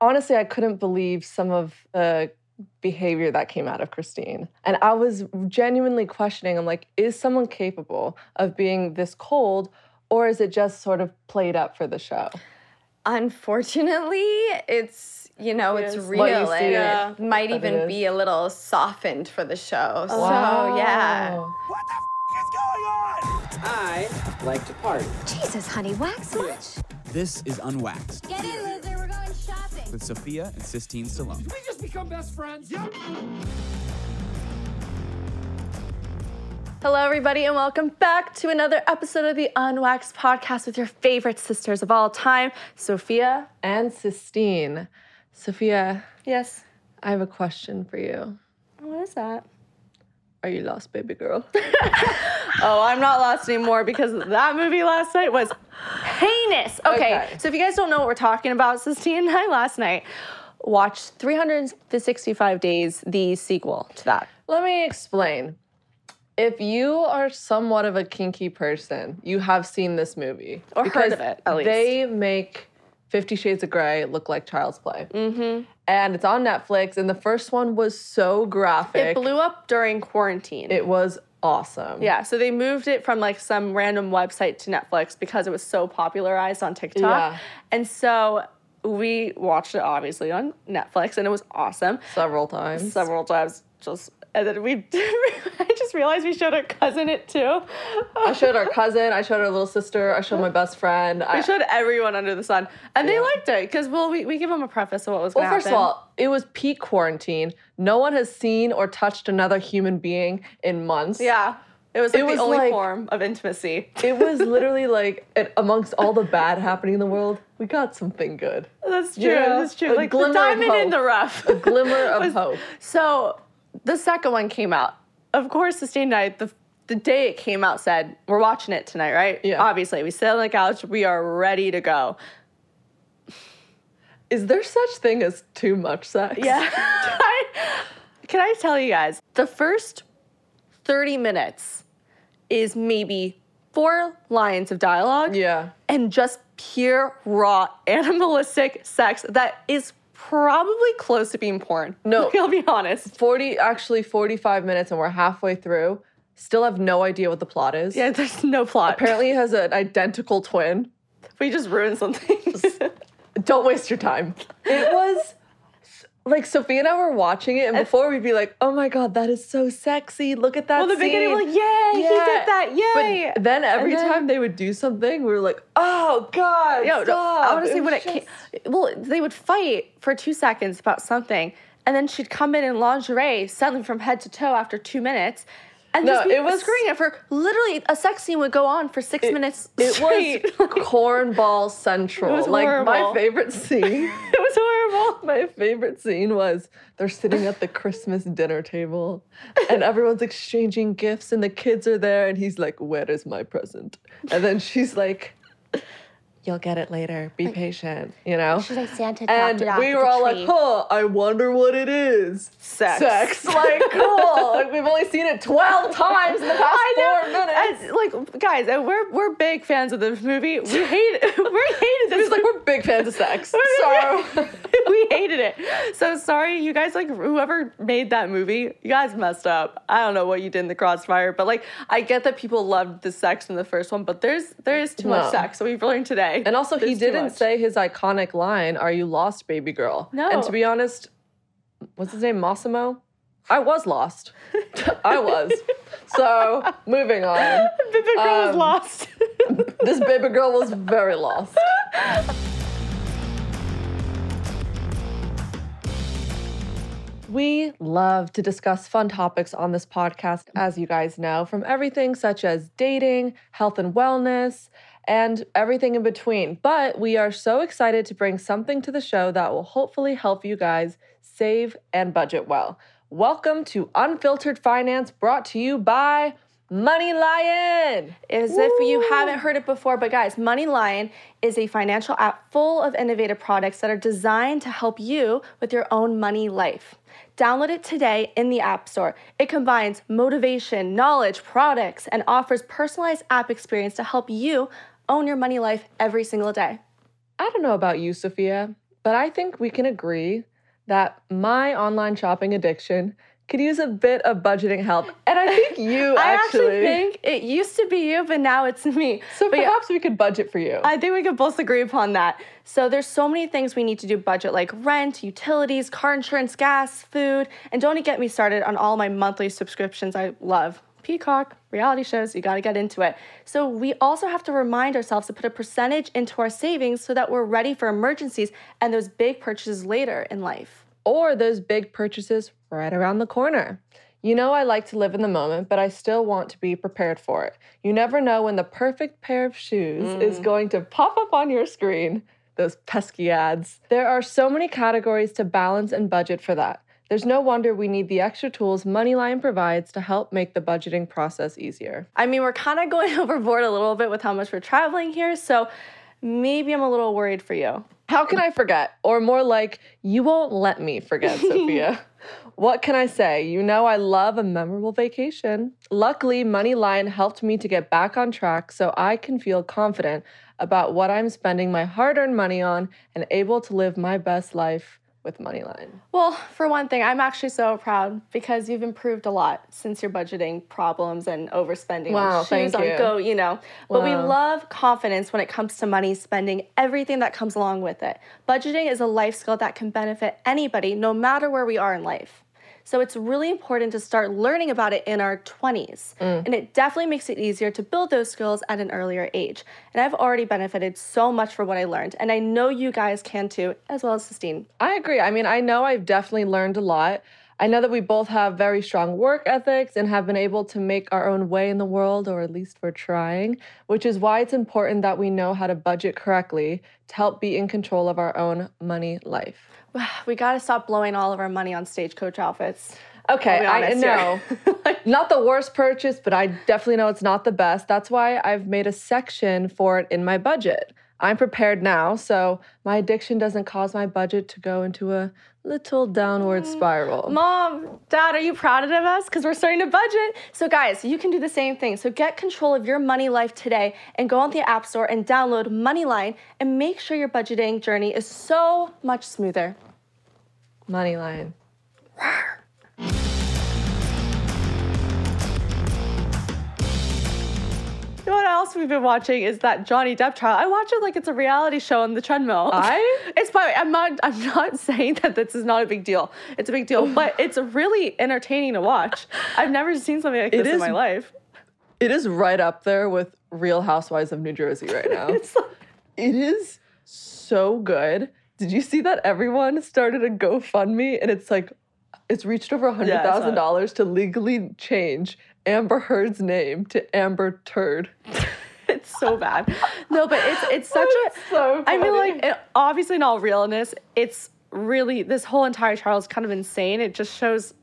honestly, I couldn't believe some of the behavior that came out of Christine. And I was genuinely questioning, I'm like, is someone capable of being this cold, or is it just sort of played up for the show? Unfortunately, it's you know it's is. real What see, and it might that even is. be a little softened for the show. So yeah. What the f- is going on? I like to party. Jesus, honey, wax much? This is Unwaxed Get in, loser. We're going shopping. with Sophia and Sistine Stallone. We just become best friends. Yep. Hello, everybody, and welcome back to another episode of the Unwaxed podcast with your favorite sisters of all time, Sophia. And Sistine. Sophia, Yes. I have a question for you. What is that? Are you lost, baby girl? Oh, I'm not lost anymore because that movie last night was heinous. Okay, Okay. so if you guys don't know what we're talking about, Sistine and I last night watched 365 Days, the sequel to that. Let me explain. If you are somewhat of a kinky person, you have seen this movie. Or heard of it, at least. They make Fifty Shades of Grey look like child's play. Mm-hmm. And it's on Netflix, and the first one was so graphic. It blew up during quarantine. It was awesome. yeah, so they moved it from like some random website to Netflix because it was so popularized on TikTok. Yeah. And so we watched it obviously on Netflix and it was awesome. Several times. several times. Just and then we, I just realized we showed our cousin it too. I showed our cousin, I showed our little sister, I showed my best friend. I, We showed everyone under the sun, and they liked it because well, we, we give them a preface of what was well, going to first happen. of all, it was peak quarantine. No one has seen or touched another human being in months. yeah, it was like It the was only like- form of intimacy. It was literally like it, amongst all the bad happening in the world, we got something good. That's true. Yeah, That's true. a Like the glimmer of diamond in the rough. A glimmer of Was- hope. So the second one came out. Of course, the same night, the the day it came out said, We're watching it tonight, right? Yeah. Obviously. We sit on the couch, we are ready to go. Is there such thing as too much sex? Yeah. I- Can I tell you guys, the first 30 minutes is maybe four lines of dialogue Yeah. and just pure raw animalistic sex that is probably close to being porn. No. I'll be honest. 40 actually 45 minutes and we're halfway through. Still have no idea what the plot is. Yeah, there's no plot. Apparently he has an identical twin. we just ruined something. Don't waste your time. It was like Sophie and I were watching it, and before we'd be like, "Oh my god, that is so sexy! Look at that." well, the beginning, we're like, yay, he did that, yay. But then every then- time they would do something, we were like, "Oh god, Yo, no, stop!" honestly, when was it came, well, they would fight for two seconds about something, and then she'd come in in lingerie, suddenly from head to toe after two minutes, and No, it was- screwing it for literally a sex scene would go on for six minutes. It straight. was cornball central. It was like my favorite scene. it was horrible. My favorite scene was they're sitting at the Christmas dinner table and everyone's exchanging gifts and the kids are there and he's like, Where is my present? And then she's like, You'll get it later. Be patient, you know? She's like Santa And we were all tree. like, huh, I wonder what it is. Sex. Sex. Like, cool. like, we've only seen it 12 times in the past I four know. minutes. And, like, guys, we're we're big fans of this movie. We hate it. we hated this. It's like, we're big fans of sex. So, we hated it. So sorry, you guys. Like whoever made that movie, you guys messed up. I don't know what you did in the Crossfire, but like I get that people loved the sex in the first one, but there's there is too No. much sex. So we've learned today. And also, he There's too didn't say his iconic line, Are you lost, baby girl? No. And to be honest, what's his name? Massimo? I was lost. I was. So, moving on. the girl was Um, lost. This baby girl was very lost. We love to discuss fun topics on this podcast, as you guys know, from everything such as dating, health and wellness, and everything in between. But we are so excited to bring something to the show that will hopefully help you guys save and budget well. Welcome to Unfiltered Finance, brought to you by Money Lion. As if you haven't heard it before, but guys, Money Lion is a financial app full of innovative products that are designed to help you with your own money life. Download it today in the App Store. It combines motivation, knowledge, products, and offers personalized app experience to help you own your money life every single day. I don't know about you, Sophia, but I think we can agree that my online shopping addiction could use a bit of budgeting help. And I think you I actually. actually think it used to be you, but now it's me. so But yeah, perhaps we could budget for you. I think we could both agree upon that. So there's so many things we need to do budget like rent, utilities, car insurance, gas, food, and don't get me started on all my monthly subscriptions I love. Peacock, reality shows, you got to get into it. So we also have to remind ourselves to put a percentage into our savings so that we're ready for emergencies and those big purchases later in life. or those big purchases right around the corner. You know, I like to live in the moment, but I still want to be prepared for it. You never know when the perfect pair of shoes mm. is going to pop up on your screen. Those pesky ads. There are so many categories to balance and budget for that. There's no wonder we need the extra tools MoneyLion provides to help make the budgeting process easier. I mean, we're kind of going overboard a little bit with how much we're traveling here, so maybe I'm a little worried for you. How can I forget? Or more like, you won't let me forget, Sophia. What can I say? You know, I love a memorable vacation. Luckily, MoneyLion helped me to get back on track so I can feel confident about what I'm spending my hard earned money on and able to live my best life with MoneyLion. Well, for one thing, I'm actually so proud because you've improved a lot since your budgeting problems and overspending Wow, on shoes on go, you know. But we love confidence when it comes to money spending, everything that comes along with it. Budgeting is a life skill that can benefit anybody no matter where we are in life. So it's really important to start learning about it in our 20s. Mm. And it definitely makes it easier to build those skills at an earlier age. And I've already benefited so much for what I learned. And I know you guys can too, as well as Sistine. I agree. I mean, I know I've definitely learned a lot. I know that we both have very strong work ethics and have been able to make our own way in the world, or at least we're trying, which is why it's important that we know how to budget correctly to help be in control of our own money life. We gotta stop blowing all of our money on stagecoach outfits. Okay, I know. not the worst purchase, but I definitely know it's not the best. That's why I've made a section for it in my budget. I'm prepared now, so my addiction doesn't cause my budget to go into a little downward mm. spiral. Mom, Dad, are you proud of us? Because we're starting to budget. So, guys, you can do the same thing. So, get control of your money life today and go on the App Store and download MoneyLion and make sure your budgeting journey is so much smoother. MoneyLion. Know what else we've been watching is that Johnny Depp trial. I watch it like it's a reality show on the treadmill. I- It's by I'm not I'm not saying that this is not a big deal. It's a big deal, but it's really entertaining to watch. I've never seen something like It this in my life. It is right up there with Real Housewives of New Jersey right now. It's like, it is so good. Did you see that everyone started a GoFundMe and it's like it's reached over hundred Yeah, I saw thousand dollars to legally change Amber Heard's name to Amber Turd. it's so bad. No, but it's it's such a so I mean, like, it, obviously, in all realness, it's really this whole entire trial is kind of insane. It just shows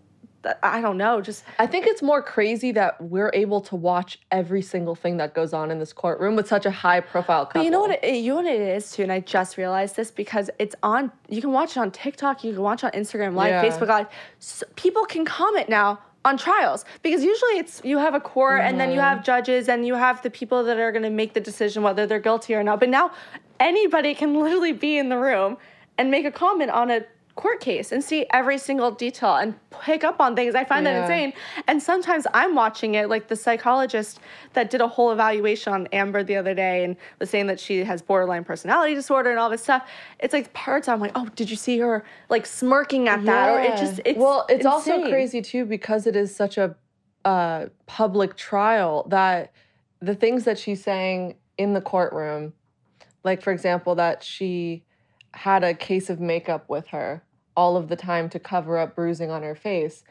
that I don't know, just I think it's more crazy that we're able to watch every single thing that goes on in this courtroom with such a high profile couple. But you know what? It, you know what it is too, and I just realized this because it's on. You can watch it on TikTok. You can watch it on Instagram Live, Yeah. Facebook Live. So people can comment now on trials because usually it's you have a court and then you Mm-hmm. have judges and you have the people that are going to make the decision whether they're guilty or not. But now anybody can literally be in the room and make a comment on a court case and see every single detail and pick up on things. I find that insane. And sometimes I'm watching it, like the psychologist that did a whole evaluation on Amber the other day and was saying that she has borderline personality disorder and all this stuff. It's like parts I'm like, oh, did you see her like smirking at that? Or it just it's well, it's also crazy too because it is such a uh, public trial that the things that she's saying in the courtroom, like for example, that she had a case of makeup with her all of the time to cover up bruising on her face.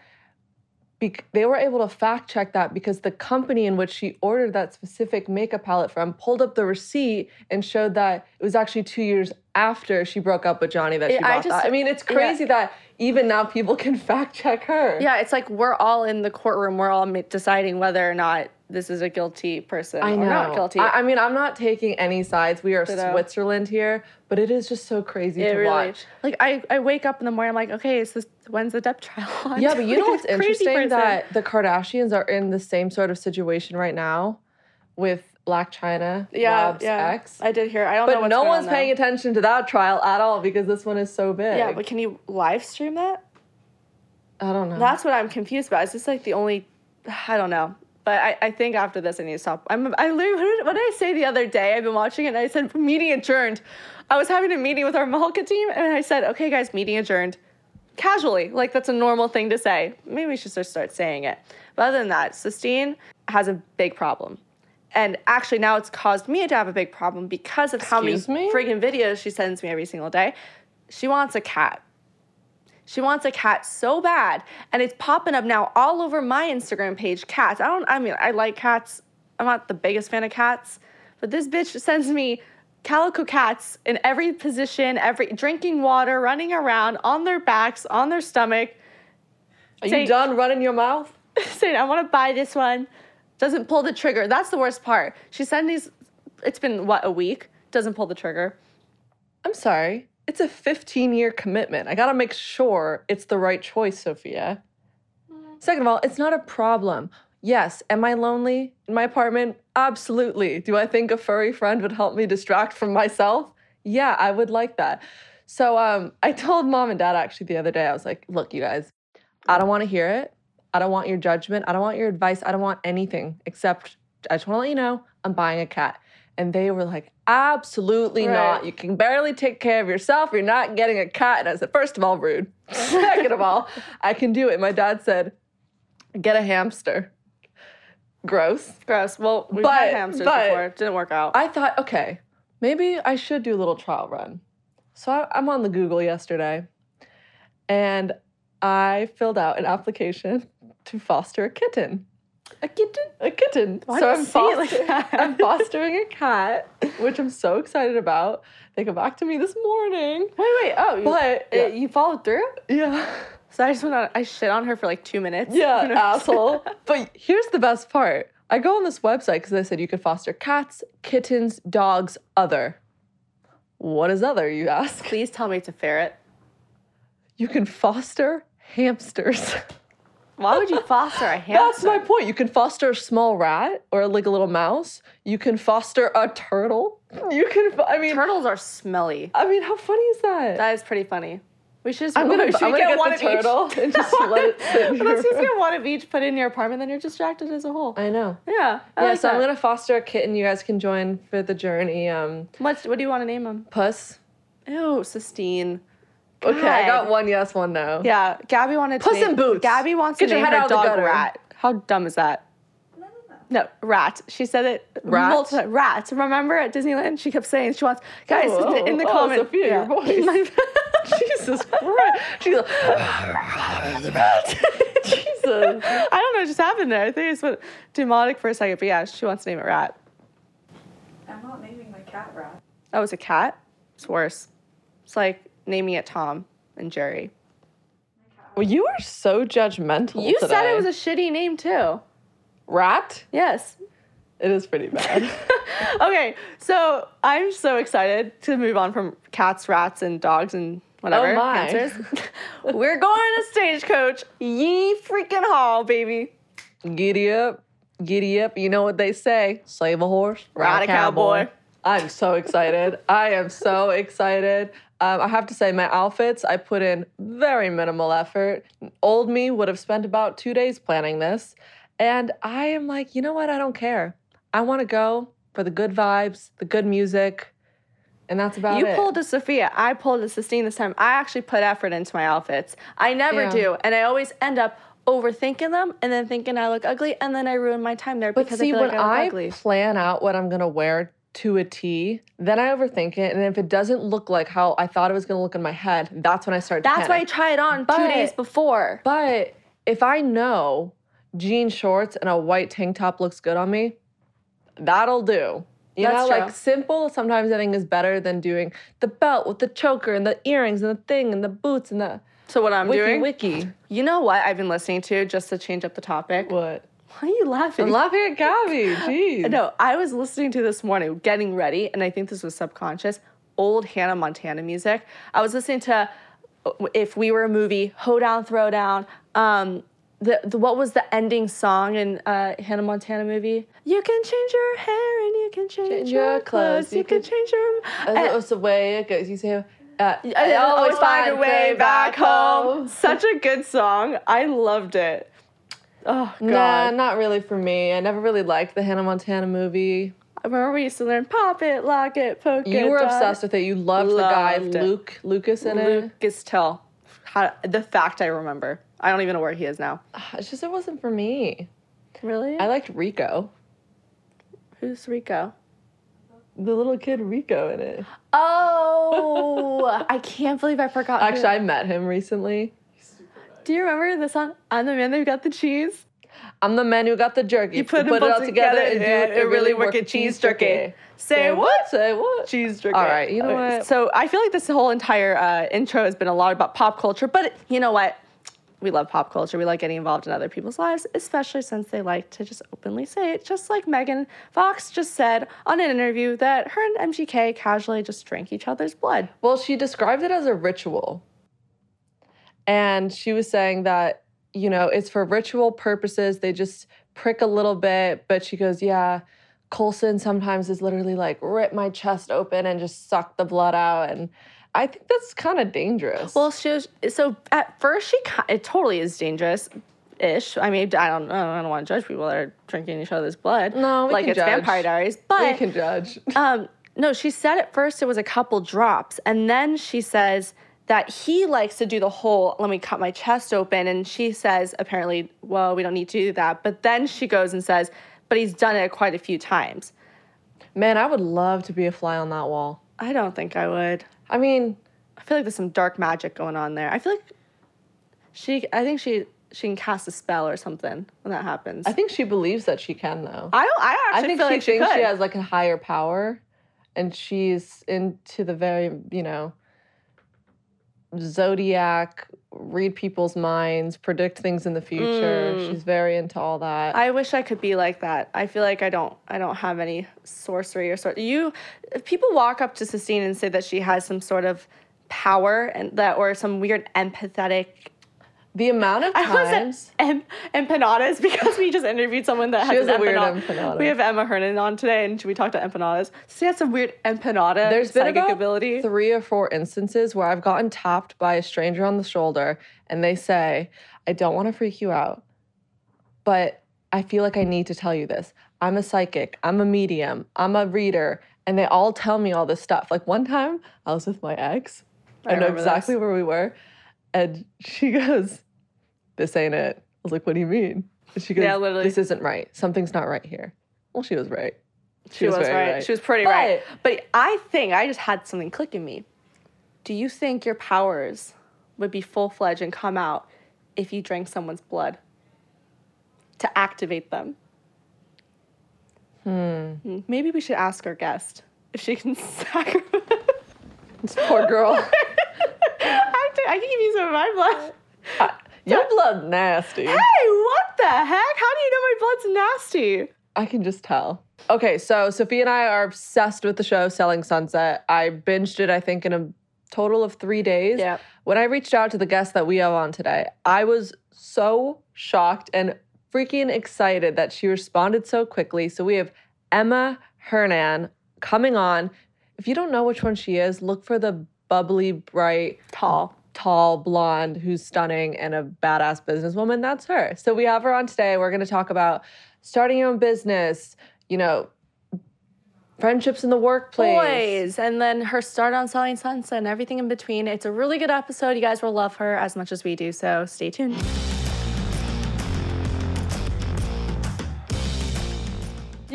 Bec- they were able to fact check that because the company in which she ordered that specific makeup palette from pulled up the receipt and showed that it was actually two years after she broke up with Johnny that she Yeah, I bought just- that. I mean, it's yeah. crazy that even now people can fact check her. Yeah, it's like we're all in the courtroom. We're all deciding whether or not this is a guilty person I know. or not guilty. I, I mean, I'm not taking any sides. We are Ditto. Switzerland here, but it is just so crazy it to really, watch. like I, I wake up in the morning. I'm like, okay, is this when's the Depp trial on? Yeah, but you know Like, what's this crazy interesting? person. That the Kardashians are in the same sort of situation right now with Blac Chyna Yeah, Labs yeah. X. I did hear. I don't know But what's no one's on paying attention to that trial at all because this one is so big. Yeah, but can you live stream that? I don't know. That's what I'm confused about. Is this like the only? I don't know. But I, I think after this I need to stop. I'm I literally what did I say the other day? I've been watching it and I said meeting adjourned. I was having a meeting with our Malka team and I said, okay guys, meeting adjourned. Casually, like that's a normal thing to say. Maybe we should just start saying it. But other than that, Sistine has a big problem. And actually now it's caused me to have a big problem because of how many Excuse me? friggin' videos she sends me every single day. She wants a cat. She wants a cat so bad, and it's popping up now all over my Instagram page. Cats. I don't. I mean, I like cats. I'm not the biggest fan of cats, but this bitch sends me calico cats in every position, every drinking water, running around on their backs, on their stomach. Are say- you done running your mouth? saying, I want to buy this one. Doesn't pull the trigger. That's the worst part. She sent these. It's been what a week. Doesn't pull the trigger. I'm sorry. It's a 15 year commitment. I gotta make sure it's the right choice, Sophia. Second of all, it's not a problem. Yes, am I lonely in my apartment? Absolutely. Do I think a furry friend would help me distract from myself? Yeah, I would like that. So um, I told mom and dad actually the other day, I was like, look, you guys, I don't wanna hear it. I don't want your judgment. I don't want your advice. I don't want anything except I just wanna let you know I'm buying a cat. And they were like, absolutely Right. not. You can barely take care of yourself. You're not getting a cat. And I said, first of all, rude. Second of all, I can do it. My dad said, get a hamster. Gross. Gross. Well, we've But- had hamsters before. It didn't work out. I thought, okay, maybe I should do a little trial run. So I, I'm on the Google yesterday and I filled out an application to foster a kitten. A kitten. A kitten. Why so I'm, it like? I'm fostering a cat, which I'm so excited about. They got back to me this morning. Wait, wait. Oh, you, But uh, yeah, you followed through? yeah. So I just went on. I shit on her for like two minutes. Yeah, asshole. But here's the best part. I go on this website because they said you could foster cats, kittens, dogs, other. What is other, you ask? Please tell me it's a ferret. You can foster hamsters. Why would you foster a hamster? That's my point. You can foster a small rat or like a little mouse. You can foster a turtle. You can, fo- I mean, Turtles are smelly. I mean, how funny is that? That is pretty funny. We should just. I'm gonna, should I'm gonna get, one the of each. turtle and just let it sit in Let's just get one of each, put in your apartment, then you're distracted as a whole. I know. yeah. I yeah, like so I'm gonna foster a kitten. You guys can join for the journey. Um, What's, what do you want to name him? Puss. Ew, Sistine. Okay, I got one yes, one no. Yeah, Gabby wanted to Puss name, in Boots. Gabby wants Get to your name head her out the dog gutter. Rat. How dumb is that? No, rat. She said it Rat? multiple Rat. Remember at Disneyland, she kept saying she wants guys Oh, in the- in the oh, comment. Sophia, your voice. Jesus Christ. She's like, Jesus. I don't know what just happened there. I think it's what demonic for a second, but yeah, she wants to name it Rat. I'm not naming my cat rat. Oh, it's a cat. It's worse. It's like naming it Tom and Jerry. Well, you are so judgmental. You said it was a shitty name too. rat. Yes. It is pretty bad. okay, so I'm so excited to move on from cats, rats, and dogs and whatever. Oh my. hamsters. We're going to Stagecoach. Ye freaking hall, baby. Giddy up, giddy up. You know what they say: slave a horse, Ride a cowboy. I'm so excited. I am so excited. Um, I have to say, my outfits, I put in very minimal effort. Old me would have spent about two days planning this. And I am like, you know what? I don't care. I want to go for the good vibes, the good music. And that's about You it. You pulled a Sophia. I pulled a Sistine this time. I actually put effort into my outfits. I never Yeah. do. And I always end up overthinking them and then thinking I look ugly and then I ruin my time there But because see, I feel when like I look I ugly. plan out what I'm gonna wear to a T, then I overthink it, and if it doesn't look like how I thought it was gonna look in my head, that's when I start. to That's why I try it on two days before. But if I know jean shorts and a white tank top looks good on me, that'll do. You That's know, true. like simple sometimes I think is better than doing the belt with the choker and the earrings and the thing and the boots and the So what I'm wiki doing? wiki. You know what I've been listening to just to change up the topic? What? Why are you laughing? I'm laughing at Gabby. Jeez. No, I was listening to this morning, getting ready, and I think this was subconscious. Old Hannah Montana music. I was listening to uh, if we were a movie, Hoedown, Throwdown, um, the, the what was the ending song in uh, Hannah Montana movie? You can change your hair and you can change, Change your, clothes. You, you can can- change your. That's was the way it goes. You say, uh, I always find a way back home. Such a good song. I loved it. Oh God! Nah, not really for me. I never really liked the Hannah Montana movie. I remember we used to learn pop it, lock it, poke it. You were dot obsessed with it. You loved, the guy Loved it. Luke Lucas in it. Lucas Till. How, the fact I remember. I don't even know where he is now. Ah, it's just it wasn't for me. Really? I liked Rico, Who's Rico? the little kid Rico in it. Oh, I can't believe I forgot. Actually, I met him recently. Do you remember the song? I'm the man Who got the cheese. I'm the man who got the jerky. You put Who them it all together and do together, it, it really work at cheese jerky. Say what? Say what? Cheese jerky. All right, you know Okay, what? So I feel like this whole entire uh, intro has been a lot about pop culture, but you know what? We love pop culture. We like getting involved in other people's lives, especially since they like to just openly say it. Just like Megan Fox just said on an interview that her and MGK casually just drank each other's blood. Well, she described it as a ritual. And she was saying that, you know, it's for ritual purposes. They just prick a little bit. But she goes, yeah, Colson sometimes is literally like rip my chest open and just suck the blood out. And I think that's kind of dangerous. Well, she was, so at first she it totally is dangerous. Ish. I mean, I don't. I don't want to judge people that are drinking each other's blood. No, we like it's judge. Vampire Diaries. But we can judge. Um, no, she said at first it was a couple drops, and then she says that he likes to do the whole let me cut my chest open, and she says apparently, well, we don't need to do that. But then she goes and says, but he's done it quite a few times. Man, I would love to be a fly on that wall. I don't think I would. I mean, I feel like there's some dark magic going on there. I feel like she, I think she she can cast a spell or something when that happens. I think she believes that she can, though. I don't. I I actually think feel she like she thinks could. she has like a higher power, and she's into the very, you know, zodiac, read people's minds, predict things in the future. She's very into all that. Mm. I wish I could be like that. I feel like I don't. I don't have any sorcery or sort. You, if people walk up to Sistine and say that she has some sort of power and that or some weird empathetic. The amount of I times. was em, empanadas because we just interviewed someone that She has has an a weird empanada. empanada. We have Emma Hernan on today, and we talked about empanadas. She has some weird empanada There's been about ability. three or four instances where I've gotten tapped by a stranger on the shoulder and they say, I don't want to freak you out, but I feel like I need to tell you this. I'm a psychic, I'm a medium, I'm a reader. And they all tell me all this stuff. Like one time I was with my ex. I, know exactly this. where we were. And she goes, This ain't it. I was like, What do you mean? And she goes, Yeah, literally. This isn't right. Something's not right here. Well, she was right. She, was, very right. She was pretty But- right. But I think I just had something click in me. Do you think your powers would be full fledged and come out if you drank someone's blood to activate them? Hmm. Maybe we should ask our guest if she can sacrifice. This poor girl. I, can- I can give you some of my blood. Your blood nasty. Hey, what the heck? How do you know my blood's nasty? I can just tell. Okay, so Sophie and I are obsessed with the show Selling Sunset. I binged it, I think, in a total of three days. Yep. When I reached out to the guest that we have on today, I was so shocked and freaking excited that she responded so quickly. So we have Emma Hernan coming on. If you don't know which one she is, look for the bubbly, bright, Tall. Tall, blonde, who's stunning and a badass businesswoman. That's her. So we have her on today. We're going to talk about starting your own business, you know, friendships in the workplace. Boys, and then her start on Selling Sunset and everything in between. It's a really good episode. You guys will love her as much as we do, so stay tuned.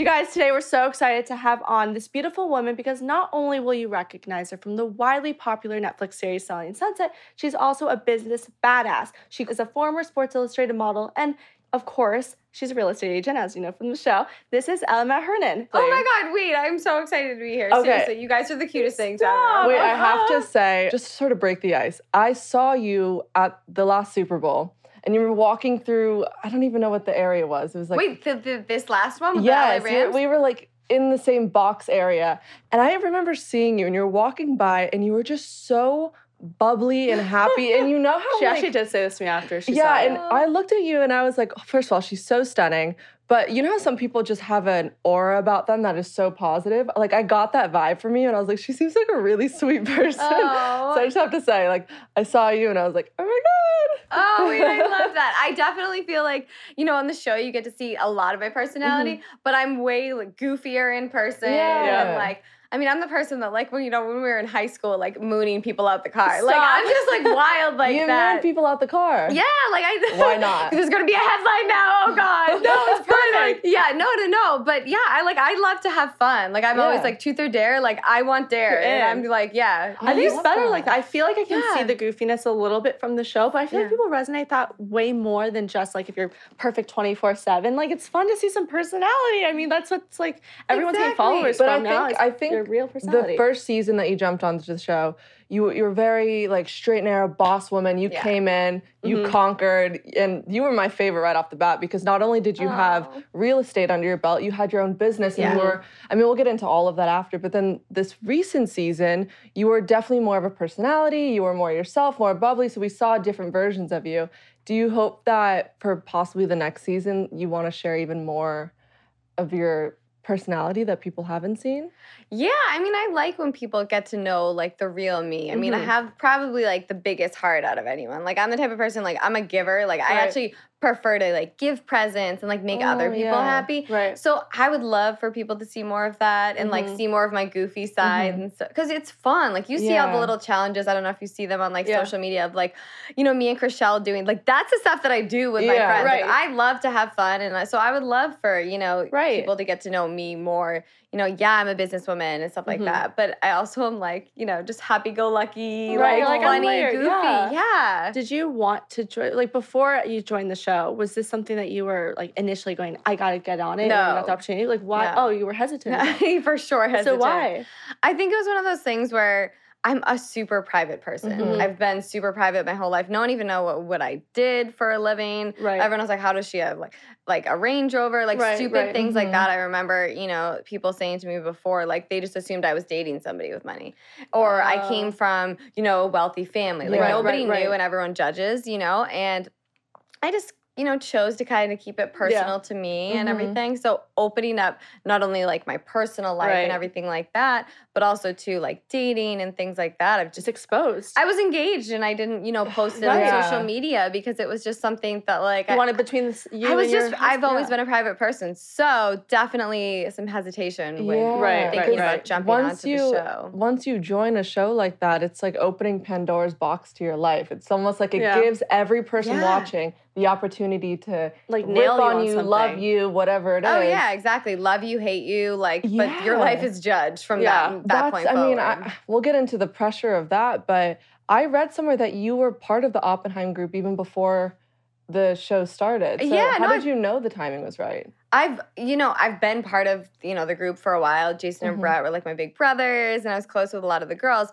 You guys, today we're so excited to have on this beautiful woman because not only will you recognize her from the widely popular Netflix series Selling Sunset, she's also a business badass. She is a former Sports Illustrated model and of course, she's a real estate agent, as you know from the show. This is Emma Hernan. Oh my god, wait, I'm so excited to be here. Okay. Seriously, you guys are the cutest things ever. Wait, I have to say, just to sort of break the ice, I saw you at the last Super Bowl and you were walking through, I don't even know what the area was. It was like, Wait, the, the, this last one with yes, the you- LA Rams? we were like in the same box area. And I remember seeing you and you were walking by and you were just so bubbly and happy. And you know how She like, actually did say this to me after she yeah, and. I looked at you and I was like, oh, first of all, she's so stunning. But you know how some people just have an aura about them that is so positive? Like I got that vibe from you and I was like, she seems like a really sweet person. Oh. So I just have to say, like, I saw you and I was like, oh my God. Oh, wait, I love that. I definitely feel like, you know, on the show you get to see a lot of my personality, mm-hmm. but I'm way like goofier in person. Yeah. And like, I mean, I'm the person that like when you know when we were in high school, like mooning people out the car. Like I'm just like wild like you that. ran people out the car. Yeah, like I. Why not? There's gonna be a headline now. Oh God, no, it's perfect. yeah, no, no, no. But yeah, I like. I love to have fun. Like I'm always like truth or dare. Like I want dare, and. I'm like, yeah. I think it's better that. like that. I feel like I can see the goofiness a little bit from the show, but I feel like people resonate that way more than just like if you're perfect 24 7. Like it's fun to see some personality. I mean, that's what's like everyone's getting Exactly. followers But I from now. think is I think real the first season that you jumped onto the show, you you were very like straight and narrow boss woman. You Yeah. came in, you Mhm. conquered, and you were my favorite right off the bat because not only did you have real estate under your belt, you had your own business, and you were. I mean, we'll get into all of that after. But then this recent season, you were definitely more of a personality. You were more yourself, more bubbly. So we saw different versions of you. Do you hope that for possibly the next season, you want to share even more of your personality that people haven't seen? Yeah, I mean, I like when people get to know like the real me. I mean, I Mhm. have probably like the biggest heart out of anyone. Like, I'm the type of person like I'm a giver. Like, I actually prefer to like give presents and like make other Oh, people yeah. happy. right. So I would love for people to see more of that and like Mhm. see more of my goofy side and so because it's fun. Like you see all the little challenges. I don't know if you see them on like Yeah. social media of like, you know, me and Chrishell doing like that's the stuff that I do with my Yeah. friends. Like, Right. I love to have fun and so I would love for you know Right. people to get to know me more. You know, yeah, I'm a businesswoman and stuff like Mhm. that, but I also am like you know just happy go lucky, Right, like, like, funny, layered, goofy. yeah. yeah. Did you want to join, like before you joined the show, was this something that you were like initially going, I gotta get on it? and you got No. the opportunity? Like, why? No. Oh, you were hesitant. for sure. hesitant. so why? I think it was one of those things where I'm a super private person. Mhm. I've been super private my whole life. No one even know what, what I did for a living. Right. Everyone was like, "How does she have like like a Range Rover?" Like Right, stupid right. things Mhm. like that. I remember, you know, people saying to me before, like they just assumed I was dating somebody with money, or I Oh. came from you know a wealthy family. Like nobody knew, and everyone judges, you know. And I just you know chose to kind of keep it personal to me and Mhm. everything. So opening up not only like my personal life Right. and everything like that, but also to like dating and things like that. I've Just just exposed. I was engaged and I didn't, you know, post it Right. on social media because it was just something that like you I, wanted between this, you I was and your just I've always been a private person. So definitely some hesitation when Yeah. Right, thinking right, about jumping once onto you the show. once you join a show like that, it's like opening Pandora's box to your life. It's almost like it Yeah. gives every person Yeah. watching the opportunity to Like, nail you on on you, something. love you, whatever it is. Oh yeah, exactly. Love you, hate you, like but your life is judged from Yeah. that that That's. point I mean, forward. I, we'll get into the pressure of that, but I read somewhere that you were part of the Oppenheim group even before the show started. So Yeah, how no, did you know the timing was right? I've, you know, I've been part of, you know, the group for a while. Jason and Mhm. Brett were like my big brothers, and I was close with a lot of the girls.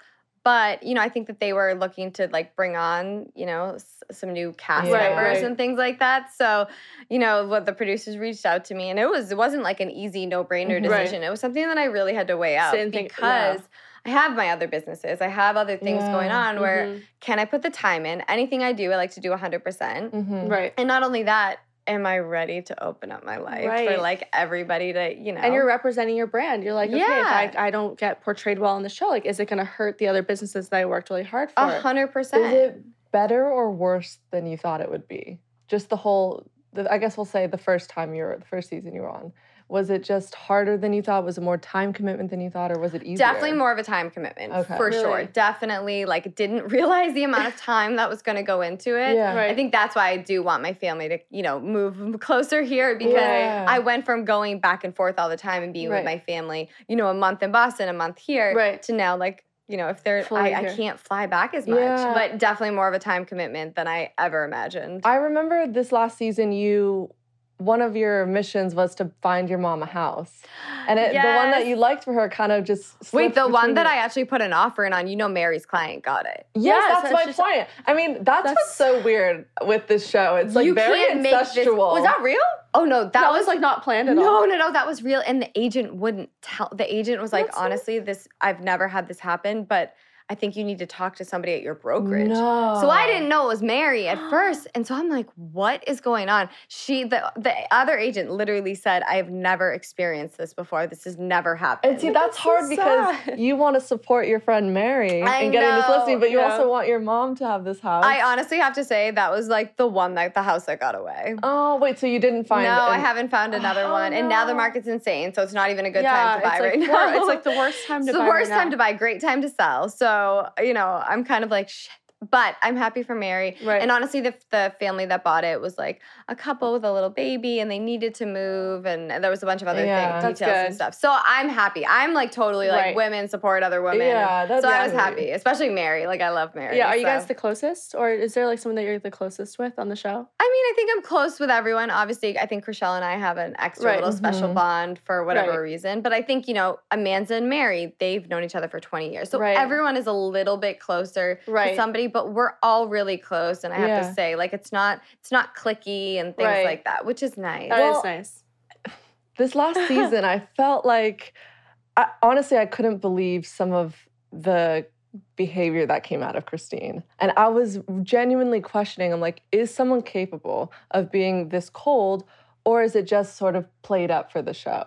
But you know, I think that they were looking to like bring on, you know, s- some new cast Right, members right. and things like that. So, you know, what the producers reached out to me, and it was it wasn't like an easy no brainer Mhm. Right. decision. It was something that I really had to weigh out Sit and think- yeah. because. I have my other businesses. I have other things going on where Mhm. can I put the time in? Anything I do, I like to do 100%. Mhm. Right. And not only that, am I ready to open up my life Right. for like everybody to, you know? And you're representing your brand. You're like, okay, Yeah. if I, I don't get portrayed well on the show, like, is it going to hurt the other businesses that I worked really hard for? a hundred percent. Is it better or worse than you thought it would be? Just the whole, the, I guess we'll say the first time you were, the first season you were on. Was it just harder than you thought? Was it more time commitment than you thought, or was it easier? Definitely more of a time commitment Okay. for sure. Definitely, like didn't realize the amount of time that was going to go into it. Yeah. Right. I think that's why I do want my family to, you know, move closer here because Yeah. I went from going back and forth all the time and being Right. with my family, you know, a month in Boston, a month here, Right. to now like, you know, if they're, I, I can't fly back as much, Yeah. but definitely more of a time commitment than I ever imagined. I remember this last season, you one of your missions was to find your mom a house, and it, the one that you liked for her kind of just Wait, the one that your- I actually put an offer in on, you know, Mary's client got it. Yes, Yes, that's that's my just- point. I mean, that's, what's so weird with this show. It's like you very can't make this. incestual. Was that real? Oh no, that, That, was, was like not planned at no, all. no, no. No, that was real, and the agent wouldn't tell. The agent was like, That's so- honestly, this I've never had this happen, but I think you need to talk to somebody at your brokerage. No. So I didn't know it was Mary at first, and so I'm like, "What is going on?" She, the the other agent, literally said, "I have never experienced this before. This has never happened." And see, that's so hard because you want to support your friend Mary I and getting this listing, but you also want your mom to have this house. I honestly have to say that was like the one that the house that got away. oh wait, so you didn't find? no, I haven't found another Oh, one, and now the market's insane. So it's not even a good yeah, time to buy it's right like, now. It's like the worst time to it's buy. the worst right time to buy, great time to sell. So, you know, I'm kind of like, shit. But I'm happy for Mary. Right. And honestly, the, the family that bought it was like a couple with a little baby and they needed to move. And there was a bunch of other Yeah. things, details and stuff. So I'm happy. I'm like totally like Right. women support other women. Yeah, that's so I was happy, especially Mary. Like I love Mary. Yeah, are you guys the closest, or is there like someone that you're the closest with on the show? I mean, I think I'm close with everyone. Obviously, I think Chrishell and I have an extra Right. little special Mhm. bond for whatever reason. But I think, you know, Amanda and Mary, they've known each other for 20 years. So everyone is a little bit closer Right. to somebody, but we're all really close. And I have Yeah. to say, like, it's not it's not clicky and things Right. like that, which is nice. That is Well, nice. this last season, I felt like, I, honestly, I couldn't believe some of the behavior that came out of Christine. And I was genuinely questioning, I'm like, is someone capable of being this cold, or is it just sort of played up for the show?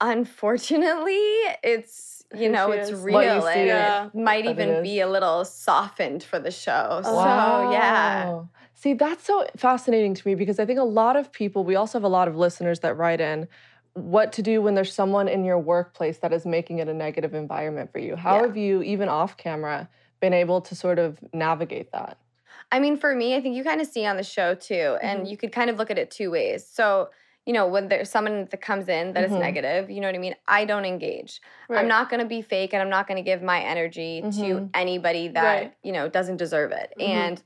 Unfortunately, it's you know, it's real and Yeah. it might even is. be a little softened for the show. So Oh, yeah. See, that's so fascinating to me because I think a lot of people, we also have a lot of listeners that write in what to do when there's someone in your workplace that is making it a negative environment for you. How Yeah. have you, even off camera, been able to sort of navigate that? I mean, for me, I think you kind of see on the show too, and mm-hmm. you could kind of look at it two ways. So, you know, when there's someone that comes in that is Mhm. negative, you know what I mean? I don't engage. Right. I'm not going to be fake and I'm not going to give my energy to Mhm. anybody that, Right. you know, doesn't deserve it. Mhm. And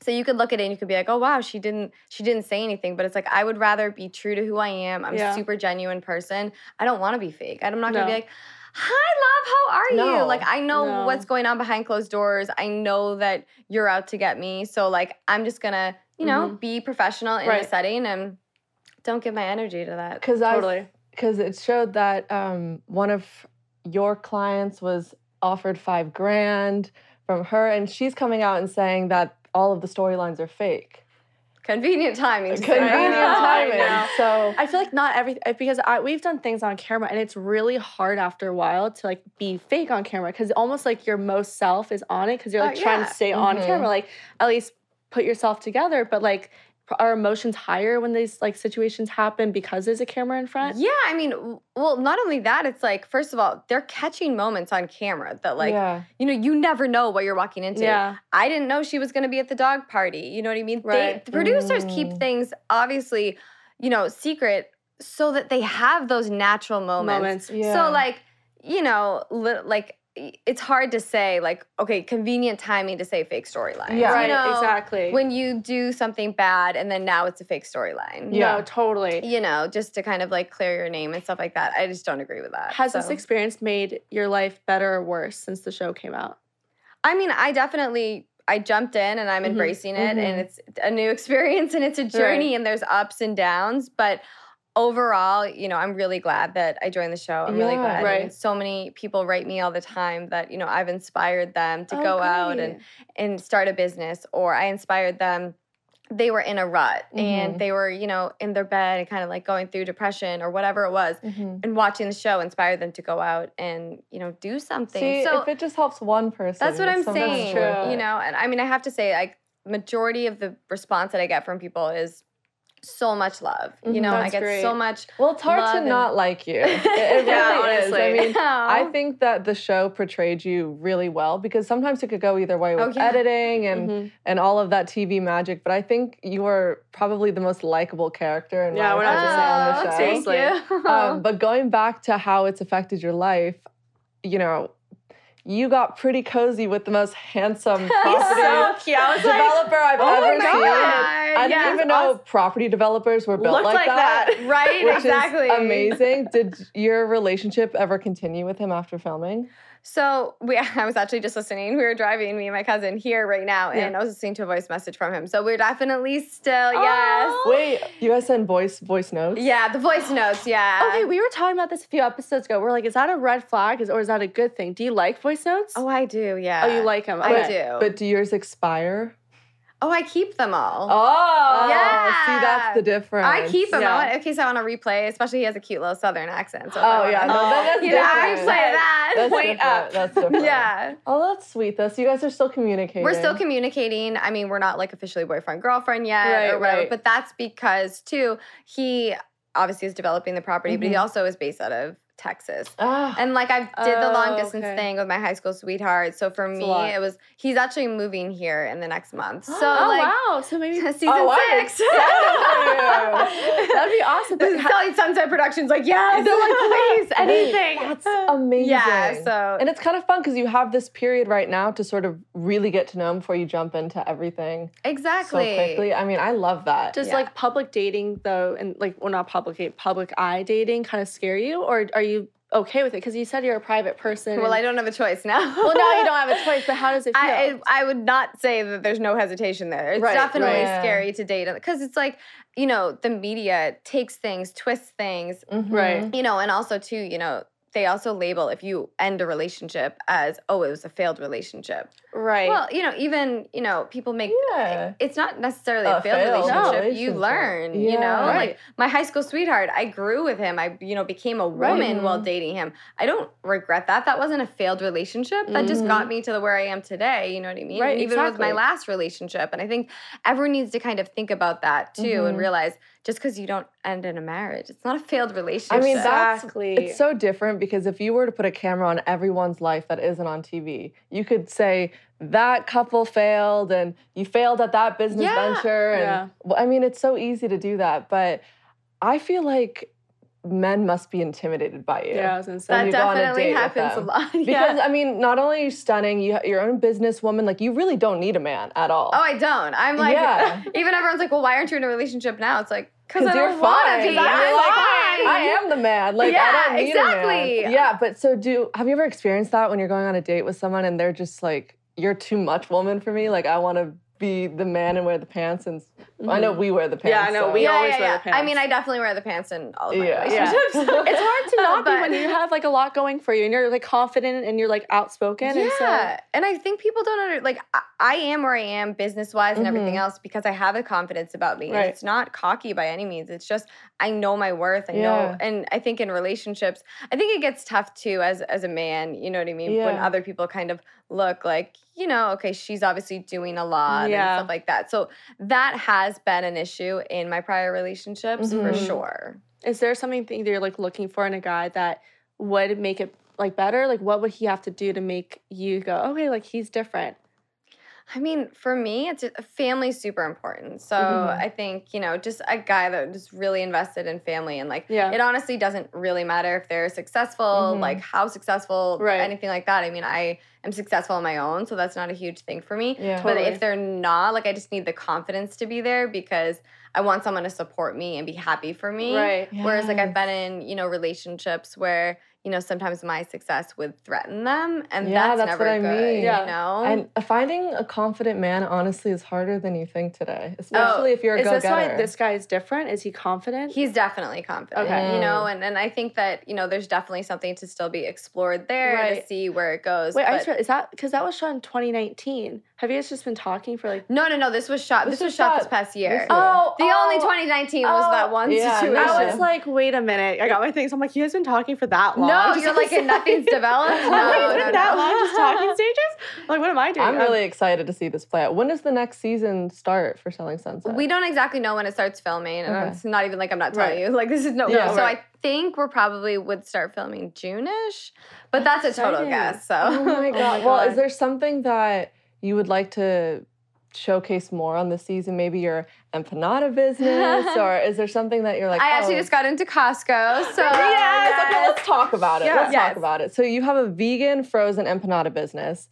so you could look at it and you could be like, "Oh wow, she didn't she didn't say anything." But it's like I would rather be true to who I am. I'm Yeah. a super genuine person. I don't want to be fake. I'm not going to No. be like, "Hi, love, how are you?" Like I know No. what's going on behind closed doors. I know that you're out to get me. So like I'm just going to, you know, Mhm. be professional in Right. the setting and don't give my energy to that. Because I Totally. because it showed that um, one of your clients was offered five grand from her, and she's coming out and saying that all of the storylines are fake. Convenient timing. Convenient I timing. know. So I feel like not every because I, we've done things on camera and it's really hard after a while to like be fake on camera because almost like your most self is on it because you're Oh, like trying yeah. to stay on Mhm. camera like at least put yourself together but like are emotions higher when these like situations happen because there's a camera in front Yeah, I mean, well, not only that, it's like, first of all, they're catching moments on camera that, like, yeah. you know, you never know what you're walking into. yeah I didn't know she was going to be at the dog party. You know what I mean? They, Right. the producers keep Mm. things obviously, you know, secret so that they have those natural moments. moments Yeah. So, like, you know, li- like, it's hard to say, like, okay, convenient timing to say fake storyline. Yeah. right you know, exactly When you do something bad and then now it's a fake storyline. Yeah. no totally You know, just to kind of like clear your name and stuff like that. I just don't agree with that. has this experience made your life better or worse since the show came out I mean, I definitely I jumped in and I'm Mhm, embracing it mhm. and it's a new experience and it's a journey and there's ups and downs, but overall, you know, I'm really glad that I joined the show. I'm really glad. Right. so many people write me all the time that, you know, I've inspired them to Oh, go out and and start a business or I inspired them they were in a rut Mhm. and they were, you know, in their bed and kind of like going through depression or whatever it was. Mhm. And watching the show inspired them to go out and, you know, do something. See, so if it just helps one person, that's what I'm saying. true. You know, and I mean, I have to say, like, majority of the response that I get from people is so much love. You Mhm. know, I get great. so much. Well, it's hard love to and- not like you. It, it really Yeah, is. I honestly. mean, I think that the show portrayed you really well because sometimes it could go either way with Oh, yeah. editing and Mhm. and all of that TV magic. But I think you are probably the most likable character in Yeah, my we're not just saying on the show. thank Seriously. you. Um, but going back to how it's affected your life, you know, you got pretty cozy with the most handsome property so cute. I was like, developer I've oh ever seen. God. I didn't Yes, even know awesome. property developers were built Looked like, like that. right? Which exactly. is amazing. Did your relationship ever continue with him after filming? So we, I was actually just listening. We were driving, me and my cousin here right now, and I was listening to a voice message from him. So we're definitely still oh. yes, Wait, you guys send voice voice notes? yeah, the voice notes, yeah. Okay, we were talking about this a few episodes ago. We're like, is that a red flag is, or is that a good thing? Do you like voice notes? Oh, I do, yeah. Oh, you like them? I do. But do yours expire? oh, I keep them all. Oh, Yeah. See, that's the difference. I keep them. Yeah. I want, in case I want to replay, especially he has a cute little southern accent. So Oh wanna- yeah, no, that's you know, I different. replay that. That's Point different. up. That's different. Yeah. Oh, that's sweet though. So you guys are still communicating. We're still communicating. I mean, we're not like officially boyfriend girlfriend yet Right, or whatever, right. but that's because too he obviously is developing the property, but he Mhm. also is based out of Texas. Ah, And like I did the long Oh, distance okay. thing with my high school sweetheart. So for a me, it was he's actually moving here in the next month. So oh like wow! So maybe season Oh, I'm six. that'd be awesome. But how- Selling Sunset Productions like yes, they're like please anything. That's amazing. Yeah, so and it's kind of fun because you have this period right now to sort of really get to know him before you jump into everything exactly. so quickly. I mean, I love that. Does Yeah. like public dating though, and like well not public, public eye dating, kind of scare you, or are you okay with it? Because you said you're a private person. Well, I don't have a choice now. Well, now you don't have a choice. But how does it feel? I, I would not say that there's no hesitation there. It's Right, definitely right. scary to date because it's like, you know, the media takes things, twists things, Mhm. Right. you know, and also too, you know, they also label if you end a relationship as, oh, it was a failed relationship. right. Well, you know, even, you know, people make Yeah. it's not necessarily A a failed, failed relationship. You relationship. learn, you know, Right. like my high school sweetheart, I grew with him. I, you know, became a woman while Mhm. dating him. I don't regret that. That wasn't a failed relationship. That just Mhm. got me to the where I am today. You know what I mean? Right, And even with my last relationship. And I think everyone needs to kind of think about that too and Mhm. realize just because you don't end in a marriage, it's not a failed relationship. I mean, that's Exactly. it's so different because if you were to put a camera on everyone's life that isn't on TV, you could say that couple failed and you failed at that business Yeah. venture. And Yeah. well, I mean, it's so easy to do that, but I feel like men must be intimidated by you. yeah, I was gonna say. that you go on a definitely happens a them. lot. Because. I mean, not only are you stunning, you you're your own businesswoman. Like you really don't need a man at all. Oh, I don't. I'm like, Yeah. even everyone's like, well, why aren't you in a relationship now? It's like, because I you're don't want to be. You're I'm like, fine. I am the man. Like I don't need a exactly. man. Yeah, but so do have you ever experienced that when you're going on a date with someone and they're just like, you're too much woman for me. Like I want to be the man and wear the pants and I know we wear the pants. Yeah, I know, so- we yeah, always yeah, wear the pants. I mean, I definitely wear the pants in all of my Yeah. Yeah. relationships. it's hard to not be But- when you have like a lot going for you and you're like confident and you're like outspoken. And so, Yeah, and I think people don't under like I, I am where I am business wise and everything Mhm. else because I have a confidence about me. Right. And it's not cocky by any means. It's just I know my worth. I Yeah. know, and I think in relationships, I think it gets tough too as as a man. You know what I mean? When other people kind of look like you know, okay, she's obviously doing a lot Yeah. and stuff like that. So that has been an issue in my prior relationships for Mhm. sure. is there something that you're like looking for in a guy that would make it like better? Like, what would he have to do to make you go, okay, like he's different? I mean, for me, it's family's super important. So Mhm. I think you know, just a guy that is really invested in family and like, Yeah. it honestly doesn't really matter if they're successful, Mhm. like how successful, Right. anything like that. I mean, I am successful on my own, so that's not a huge thing for me. Yeah. But Totally. if they're not, like, I just need the confidence to be there because I want someone to support me and be happy for me. Right. Whereas, like, I've been in, you know, relationships where, you know, sometimes my success would threaten them, and Yeah, that's, that's never what I good. mean. Yeah. You know, And finding a confident man, honestly, is harder than you think today, oh, especially if you're a Is this why this guy is different? Is he confident? He's definitely confident, Okay. you know, and, and I think that, you know, there's definitely something to still be explored there Right. to see where it goes. Wait, I but- just read, is that because that was shot in 2019? Have you guys just been talking for like? no, no, no, this was shot, this, This was was shot shot this past year. year. Oh, the only oh, 2019 was that oh, one yeah, situation. no. I was like, wait a minute. I got my things. I'm like, you guys been talking for that long? no, Just you're like, and nothing's developed? I'm No, like, no, been no. that long just talking stages? I'm like, what am I doing? I'm really excited to see this play out. When does the next season start for Selling Sunset? We don't exactly know when it starts filming, and Okay. it's not even like I'm not telling Right. you. Like this is no. Yeah, so right. I think we're probably would start filming June-ish, but that's, a total exciting. guess. So Oh my god. well, is there something that you would like to showcase more on this season? Maybe your empanada business, or is there something that you're like? I actually oh, just got into Costco. So Yes. Okay, let's talk about it. Yeah. Let's Yes. talk about it. So you have a vegan frozen empanada business,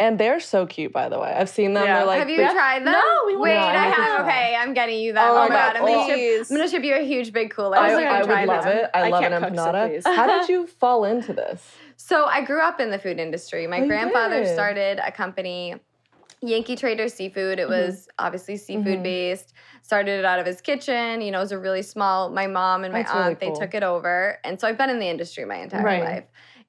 and they're so cute, by the way. I've seen them. Yeah. They're like have you big- tried them? No, we wait. wanna I have. Okay, I'm getting you that. Oh Oh, my my god, God, I'm gonna, ship, please. I'm gonna ship you a huge big cooler. I, I I'm would trying love them. it. I, I love can't an cook, so How did you fall into this? So I grew up in the food industry. My Oh, grandfather did? started a company, Yankee Trader Seafood. It was obviously seafood Mhm. based. Started it out of his kitchen. You know, it was a really small. My mom and my That's really aunt cool. they took it over, and so I've been in the industry my entire Right. life.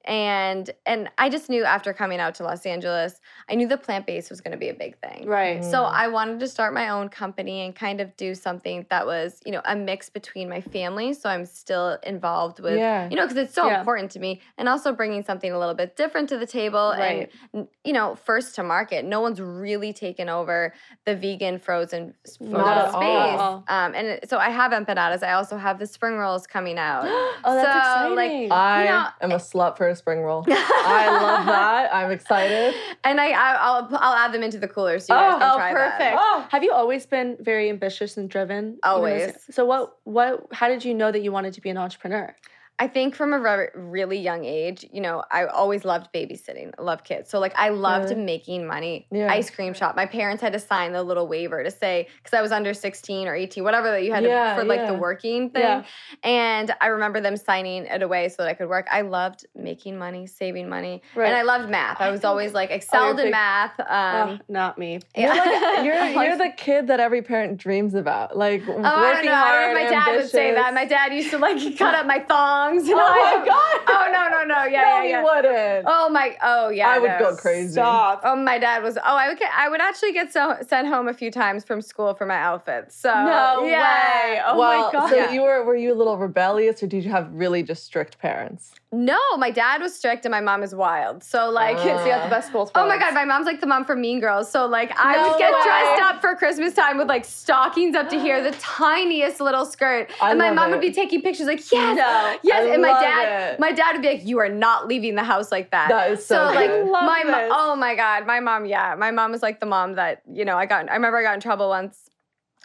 And and I just knew after coming out to Los Angeles, I knew the plant based was going to be a big thing. Right. So Mm. I wanted to start my own company and kind of do something that was, you know, a mix between my family. So I'm still involved with, Yeah. you know, because it's so Yeah. important to me, and also bringing something a little bit different to the table Right. and, you know, first to market. No one's really taken over the vegan frozen s- frozen Not at space. all. Um, and so I have empanadas. I also have the spring rolls coming out. oh, that's So, like, exciting. I know- am a slut for a spring roll. I love that. I'm excited. and I, I I'll I'll add them into the cooler so you guys Oh, can Oh, try perfect. them. Oh. Have you always been very ambitious and driven? even as- Always. So what what how did you know that you wanted to be an entrepreneur? I think from a re- really young age, you know, I always loved babysitting. I love kids. So like I loved Really? making money. Yeah. Ice cream shop. My parents had to sign the little waiver to say cuz I was under 16 or 18, whatever that you had Yeah, to, for like yeah. the working thing. And I remember them signing it away so that I could work. I loved making money, saving money. Right. And I loved math. I was always like excelled in big- math. Um oh, not me. You're, like, you're, you're the kid that every parent dreams about. Like Oh, I don't know. I don't know if my dad would say that. My dad used to like cut up my thongs. And Oh I- my God. Oh no no no yeah no, yeah yeah. wouldn't. Oh my! Oh yeah, I would no. go crazy. Stop. Oh, my dad was. Oh, I would. Get, I would actually get so, sent home a few times from school for my outfits. So No yeah. way. Oh well, my god. so Yeah. you were were you a little rebellious, or did you have really just strict parents? No, my dad was strict and my mom is wild. So like, Ah. so you got the best of both oh my god, my mom's like the mom from Mean Girls. So like, I No would get way. dressed up for Christmas time with like stockings up to here, the tiniest little skirt, I and my mom it. would be taking pictures like, yes, No. yes, I and my dad, it. my dad would be like, you are not leaving the house like that. That is so like good. I love my mo- this. oh my god, my mom, yeah, my mom was like the mom that you know I got. I remember I got in trouble once.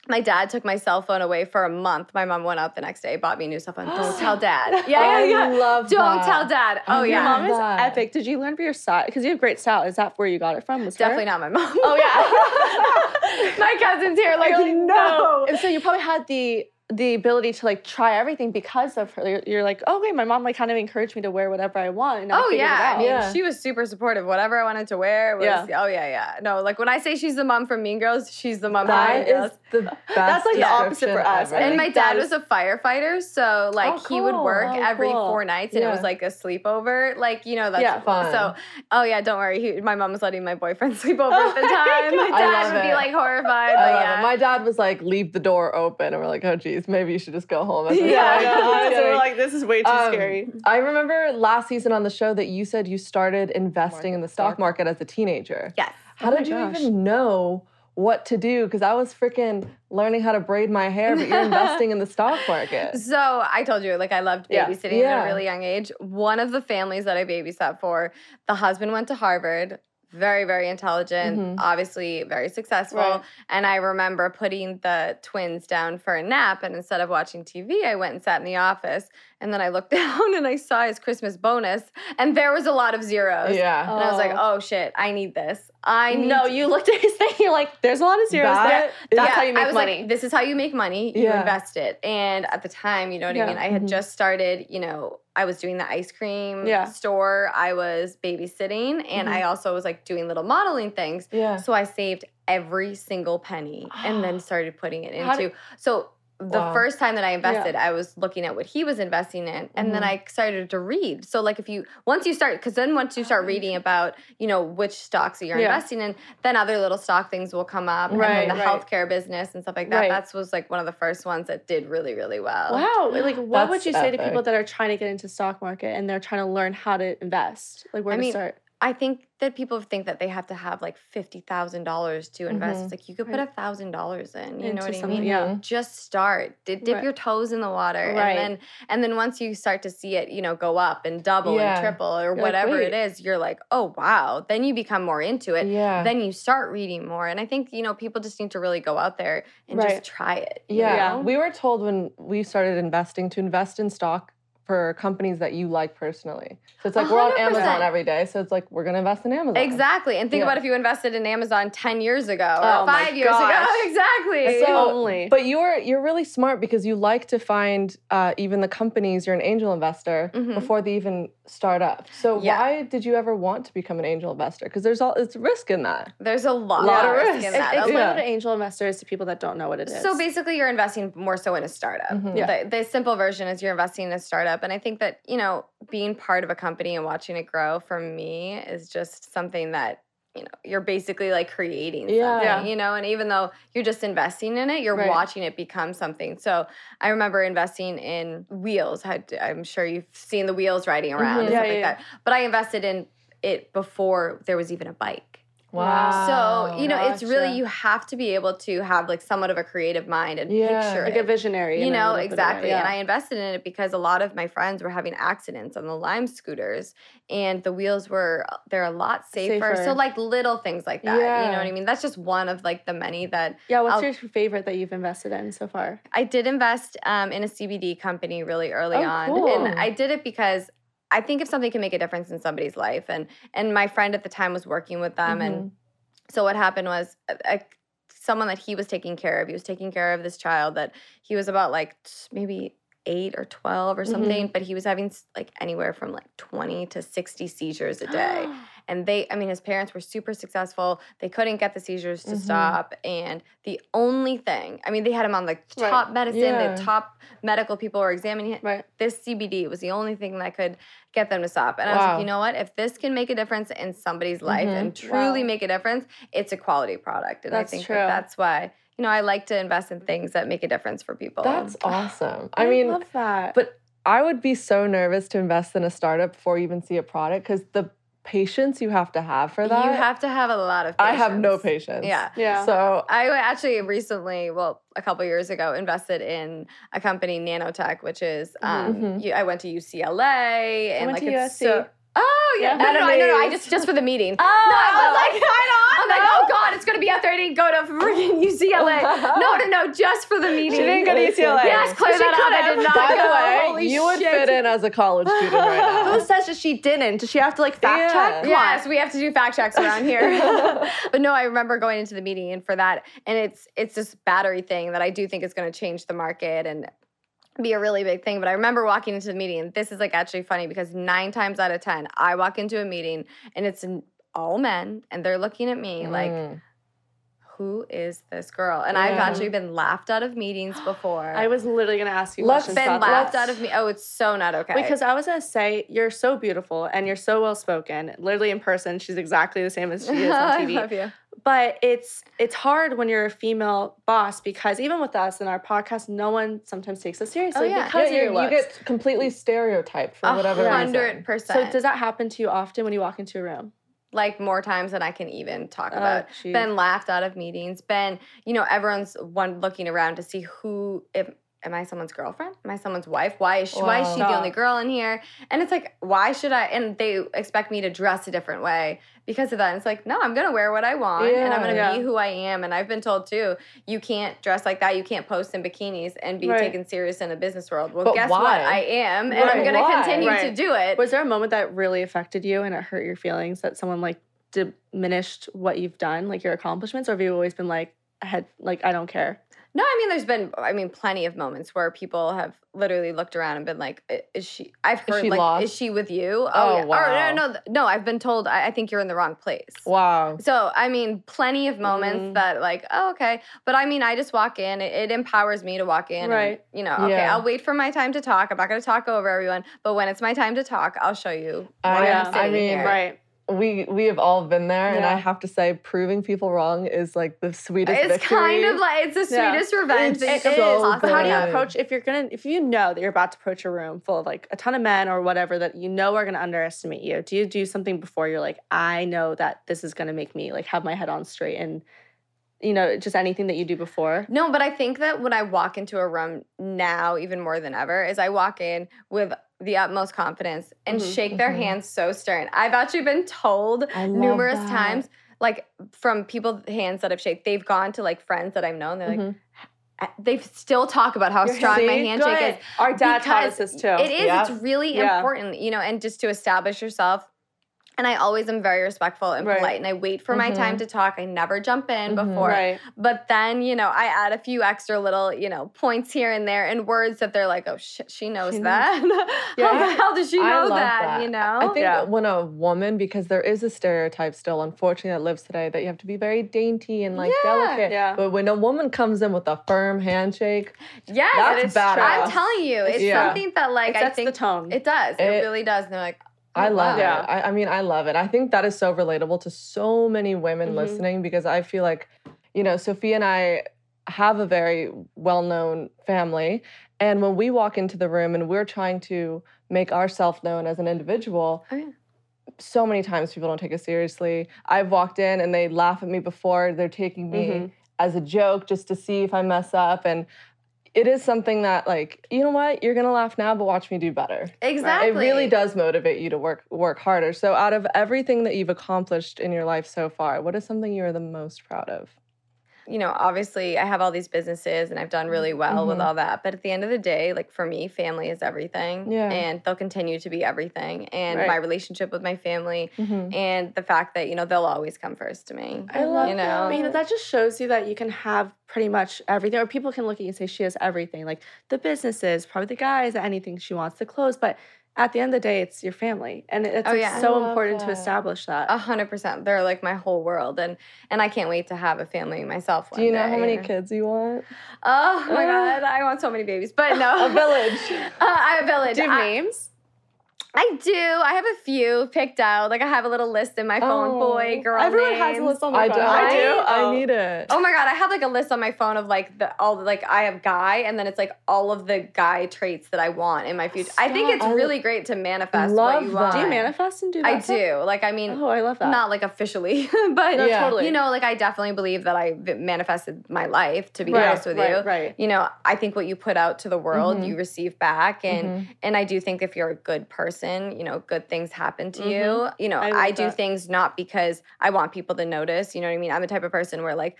My dad took my cell phone away for a month. My mom went out the next day, bought me a new cell phone. Don't tell dad. Yeah, I yeah, yeah. love Don't that. tell dad. Oh I Your mom is that. epic. Did you learn for your style? Because you have great style. Is that where you got it from? Was her? definitely not my mom. Oh yeah. my cousin's here. Like You're no. And so you probably had the the ability to like try everything because of her. You're, you're like, oh, okay, my mom like kind of encouraged me to wear whatever I want. And I Oh figured it yeah, I out. mean Yeah. she was super supportive. Whatever I wanted to wear was. Yeah. Oh yeah, yeah. No, like when I say she's the mom from Mean Girls, she's the mom from Mean That Girls. is the best. That's like the opposite for us. ever. And my dad is- was a firefighter, so like Oh, he would oh, work. Oh, every cool. four nights, and it was like a sleepover. Like you know, that's Yeah. Fun. So, oh yeah, don't worry. He, my mom was letting my boyfriend sleep over at the Oh my time. My dad love would be like horrified. I but uh, yeah. it. My dad was like, leave the door open. And we're like, oh, geez, maybe you should just go home. at this Yeah, point." I So we're like, this is way too Um, scary. I remember last season on the show that you said you started investing in the stock market as a teenager. yes. How Oh did you gosh. even know what to do? Because I was freaking learning how to braid my hair, but you're investing in the stock market. So I told you, like I loved Yeah. babysitting Yeah. at a really young age. One of the families that I babysat for, the husband went to Harvard. Very, very intelligent, Mhm. obviously very successful. Right. And I remember putting the twins down for a nap, and instead of watching TV, I went and sat in the office. And then I looked down and I saw his Christmas bonus, and there was a lot of zeros. Yeah. And I was like, Oh. oh shit, I need this. I need No, you looked at his thing. You're like, there's a lot of zeros That there. That's Yeah, how you make money. like, this is how you make money. You Yeah. invest it. And at the time, you know what Yeah. I mean? I had Mhm. just started, you know, I was doing the ice cream Yeah. store. I was babysitting and I mm-hmm. also was like doing little modeling things. Yeah. So I saved every single penny and then started putting it into. so the Wow. first time that I invested, I was looking at what he was investing in, and then Mhm. I started to read. So, like, if you once you start, because then once you start reading about, you know, which stocks that you're Yeah. investing in, then other little stock things will come up, and Right, then the right. healthcare business and stuff like that. Right. That's was like one of the first ones that did really, really well. Wow. Like, what That's would you say to people that are trying to get into stock market and they're trying to learn how to invest? Like, where I to mean, start? I think that people think that they have to have like fifty thousand dollars to invest. Mhm. It's like you could put a thousand dollars in. You Into know what I mean? yeah. Just start. D- dip Right. your toes in the water, Right. and then and then once you start to see it, you know, go up and double Yeah. and triple or like, whatever it "Wait." is, you're like, oh wow. Then you become more into it. Yeah. Then you start reading more, and I think you know people just need to really go out there and Right. just try it. Yeah. Yeah. We were told when we started investing to invest in stock for companies that you like personally. So it's like we're on Amazon every day. So it's like we're gonna invest in Amazon. Exactly. And think Yeah. about if you invested in Amazon 10 years ago or Oh my five years gosh. ago. Exactly. So, Only. but you're you're really smart because you like to find uh, even the companies you're an angel investor Mhm. before they even start up. So Yeah. why did you ever want to become an angel investor? Because there's all it's risk in that. There's a lot, a Lot of of risk risk. in Ex- that. Explain Yeah. what an angel investor is to people that don't know what it is. So basically, you're investing more so in a startup. Mhm. Yeah. The, the simple version is you're investing in a startup. And I think that, you know, being part of a company and watching it grow for me is just something that, you know, you're basically like creating Yeah. something, Yeah. you know, and even though you're just investing in it, you're Right. watching it become something. So I remember investing in wheels. I'm sure you've seen the wheels riding around Mhm. and Yeah, stuff yeah, like that. But I invested in it before there was even a bike. Wow. So, you know, it's really, you have to be able to have like somewhat of a creative mind and Yeah. picture like it. a visionary. you know, little bit of a way, exactly. And. I invested in it because a lot of my friends were having accidents on the Lime scooters and the wheels were, they're a lot safer. So, like little things like that. Yeah. You know what I mean? That's just one of like the many that yeah, what's I'll- your favorite that you've invested in so far? I did invest um, in a CBD company really early Oh, on, cool. and I did it because I think if something can make a difference in somebody's life, and and my friend at the time was working with them, and so what happened was uh, someone that he was taking care of. He was taking care of this child that he was about like maybe eight or twelve or something, but he was having like anywhere from like twenty to sixty seizures a day and they i mean his parents were super successful they couldn't get the seizures to Mhm. stop and the only thing i mean they had him on like Right. top medicine Yeah. the top medical people were examining him right. this cbd was the only thing that could get them to stop and i was like you know what if this can make a difference in somebody's life Mhm. and truly Wow. make a difference it's a quality product and That's i think true. that that's why you know i like to invest in things that make a difference for people That's awesome. I mean, love that. but I would be so nervous to invest in a startup before you even see a product because the patience you have to have for that. you have to have a lot of I have no patience. patience. yeah yeah. So I actually recently, well, a couple years ago, invested in a company, Nanotech, which is um, Mhm. you, I went to UCLA and went like to it's USC. so. Oh yeah, Yeah. no, no, no, I, no, no, I just just for the meeting. Oh, no, I was like, I'm like, oh god, it's gonna be out there. I didn't go to freaking UCLA. no, no, no, just for the meeting. She didn't go to UCLA. Yes, clear She that up. I did not by go. the way, Holy you would shit. fit in as a college student right now. Who says that she didn't? Does she have to like fact Yeah. check? Come Yes, on. we have to do fact checks around here. but no, I remember going into the meeting and for that, and it's it's this battery thing that I do think is going to change the market and be a really big thing. But I remember walking into the meeting, this is like actually funny because nine times out of ten, I walk into a meeting and it's all men, and they're looking at me like, Mm. "Who is this girl?" And I've actually been laughed out of meetings before. I was literally gonna ask you Let's been about laughed that. out of me. Oh, it's so not okay. Because I was gonna say you're so beautiful and you're so well spoken. Literally in person, she's exactly the same as she is on TV. I TV. love you. but it's it's hard when you're a female boss because even with us in our podcast, no one sometimes takes us seriously Oh, yeah. because Yeah, you, you get completely stereotyped for A whatever hundred reason. percent. so does that happen to you often when you walk into a room? Like more times than I can even talk Oh, about. been laughed out of meetings. Been, you know, everyone's one looking around to see who if am I someone's girlfriend? Am I someone's wife? Why is she why is she the only girl in here? And it's like, why should I and they expect me to dress a different way because of that. And it's like, no, I'm gonna wear what I want and I'm gonna Yeah. be who I am. And I've been told too, you can't dress like that, you can't post in bikinis and be Right. taken serious in a business world. Well, But guess why? what? I am, and I'm gonna Why? continue to do it. Was there a moment that really affected you and it hurt your feelings that someone like diminished what you've done, like your accomplishments, or have you always been like, I had like I don't care? No, I mean, there's been, I mean, plenty of moments where people have literally looked around and been like, "Is she?" I've Is heard she like, lost? "Is she with you?" Oh, yeah. Or no, no, no. I've been told, I, I think you're in the wrong place. Wow. So I mean, plenty of moments Mm. that like, oh, okay. But I mean, I just walk in. It, it empowers me to walk in. and, Right. you know, okay, Yeah. I'll wait for my time to talk. I'm not going to talk over everyone. But when it's my time to talk, I'll show you. Why yeah, I mean, here. Right. We we have all been there, and I have to say, proving people wrong is like the sweetest It's victory. kind of like it's the Yeah. sweetest revenge that you It's can so possibly But how do you approach if you're gonna if you know that you're about to approach a room full of like a ton of men or whatever that you know are gonna underestimate you? Do you do something before you're like, I know that this is gonna make me like have my head on straight and you know just anything that you do before? No, but I think that when I walk into a room now, even more than ever, is I walk in with the utmost confidence and Mhm, shake their mhm. hands so stern. I've actually been told numerous that. times, like from people hands that I've shaked, they've gone to like friends that I've known. They're like, Mhm. they still talk about how strong my handshake Good. is. Our dad taught us this too. It is. Yeah. It's really Yeah. important, you know, and just to establish yourself. And I always am very respectful and Right. polite, and I wait for my time to talk. I never jump in Mhm. before. Right. But then, you know, I add a few extra little, you know, points here and there and words that they're like, oh shit, she knows She knows. that. Yeah. How the hell does she know love that, You know? I think Yeah. that when a woman, because there is a stereotype still, unfortunately, that lives today, that you have to be very dainty and like Yeah. delicate. Yeah. But when a woman comes in with a firm handshake, yes, That's it's badass. I'm telling you, it's Yeah. something that like It I think the tone. it does. It, It- really does. And they're like, I oh, love. Yeah. it. I, I mean, I love it. I think that is so relatable to so many women Mhm. listening because I feel like, you know, Sophia and I have a very well known family. And when we walk into the room and we're trying to make ourselves known as an individual, Oh, yeah. so many times people don't take us seriously. I've walked in and they laugh at me before. They're taking me Mhm. as a joke just to see if I mess up. And it is something that, like, you know what? You're gonna laugh now, but watch me do better. Exactly. It really does motivate you to work work harder. So, out of everything that you've accomplished in your life so far, what is something you're the most proud of? You know, obviously I have all these businesses and I've done really well with Mhm. all that. But at the end of the day, like for me, family is everything. Yeah. And they'll continue to be everything. And Right. my relationship with my family and the fact that, you know, they'll always come first to me. I love you that. know. But, you know, that just shows you that you can have pretty much everything, or people can look at you and say she has everything, like the businesses, probably the guys, anything she wants, the clothes. But at the end of the day, it's your family, and it's Oh, like, yeah. so I love important to establish that. A hundred percent. They're like my whole world. And and I can't wait to have a family myself. Do you one know how day. many kids you want? Oh my Ah. god, I want so many babies. But no. A village. Uh, I have a village. Do you have I- names? I do. I have a few picked out. Like I have a little list in my phone. Oh. Boy, girl. Everyone has a list on their I phone. do. I do. I Oh. need it. Oh my god, I have like a list on my phone of like the all the, like I have guy and then it's like all of the guy traits that I want in my future. I think it's I really great to manifest love what you that. want. Do you manifest and do that? I stuff? do. Like I mean, Oh, I love that. not like officially, but No, Yeah. totally. you know, like I definitely believe that I v- manifested my life. To be Right, honest with right, you, right. You know, I think what you put out to the world, Mhm. you receive back, and Mhm. and I do think if you're a good person, you know, good things happen to you. Mhm. You know, I I, do that. things not because I want people to notice. You know what I mean? I'm the type of person where like.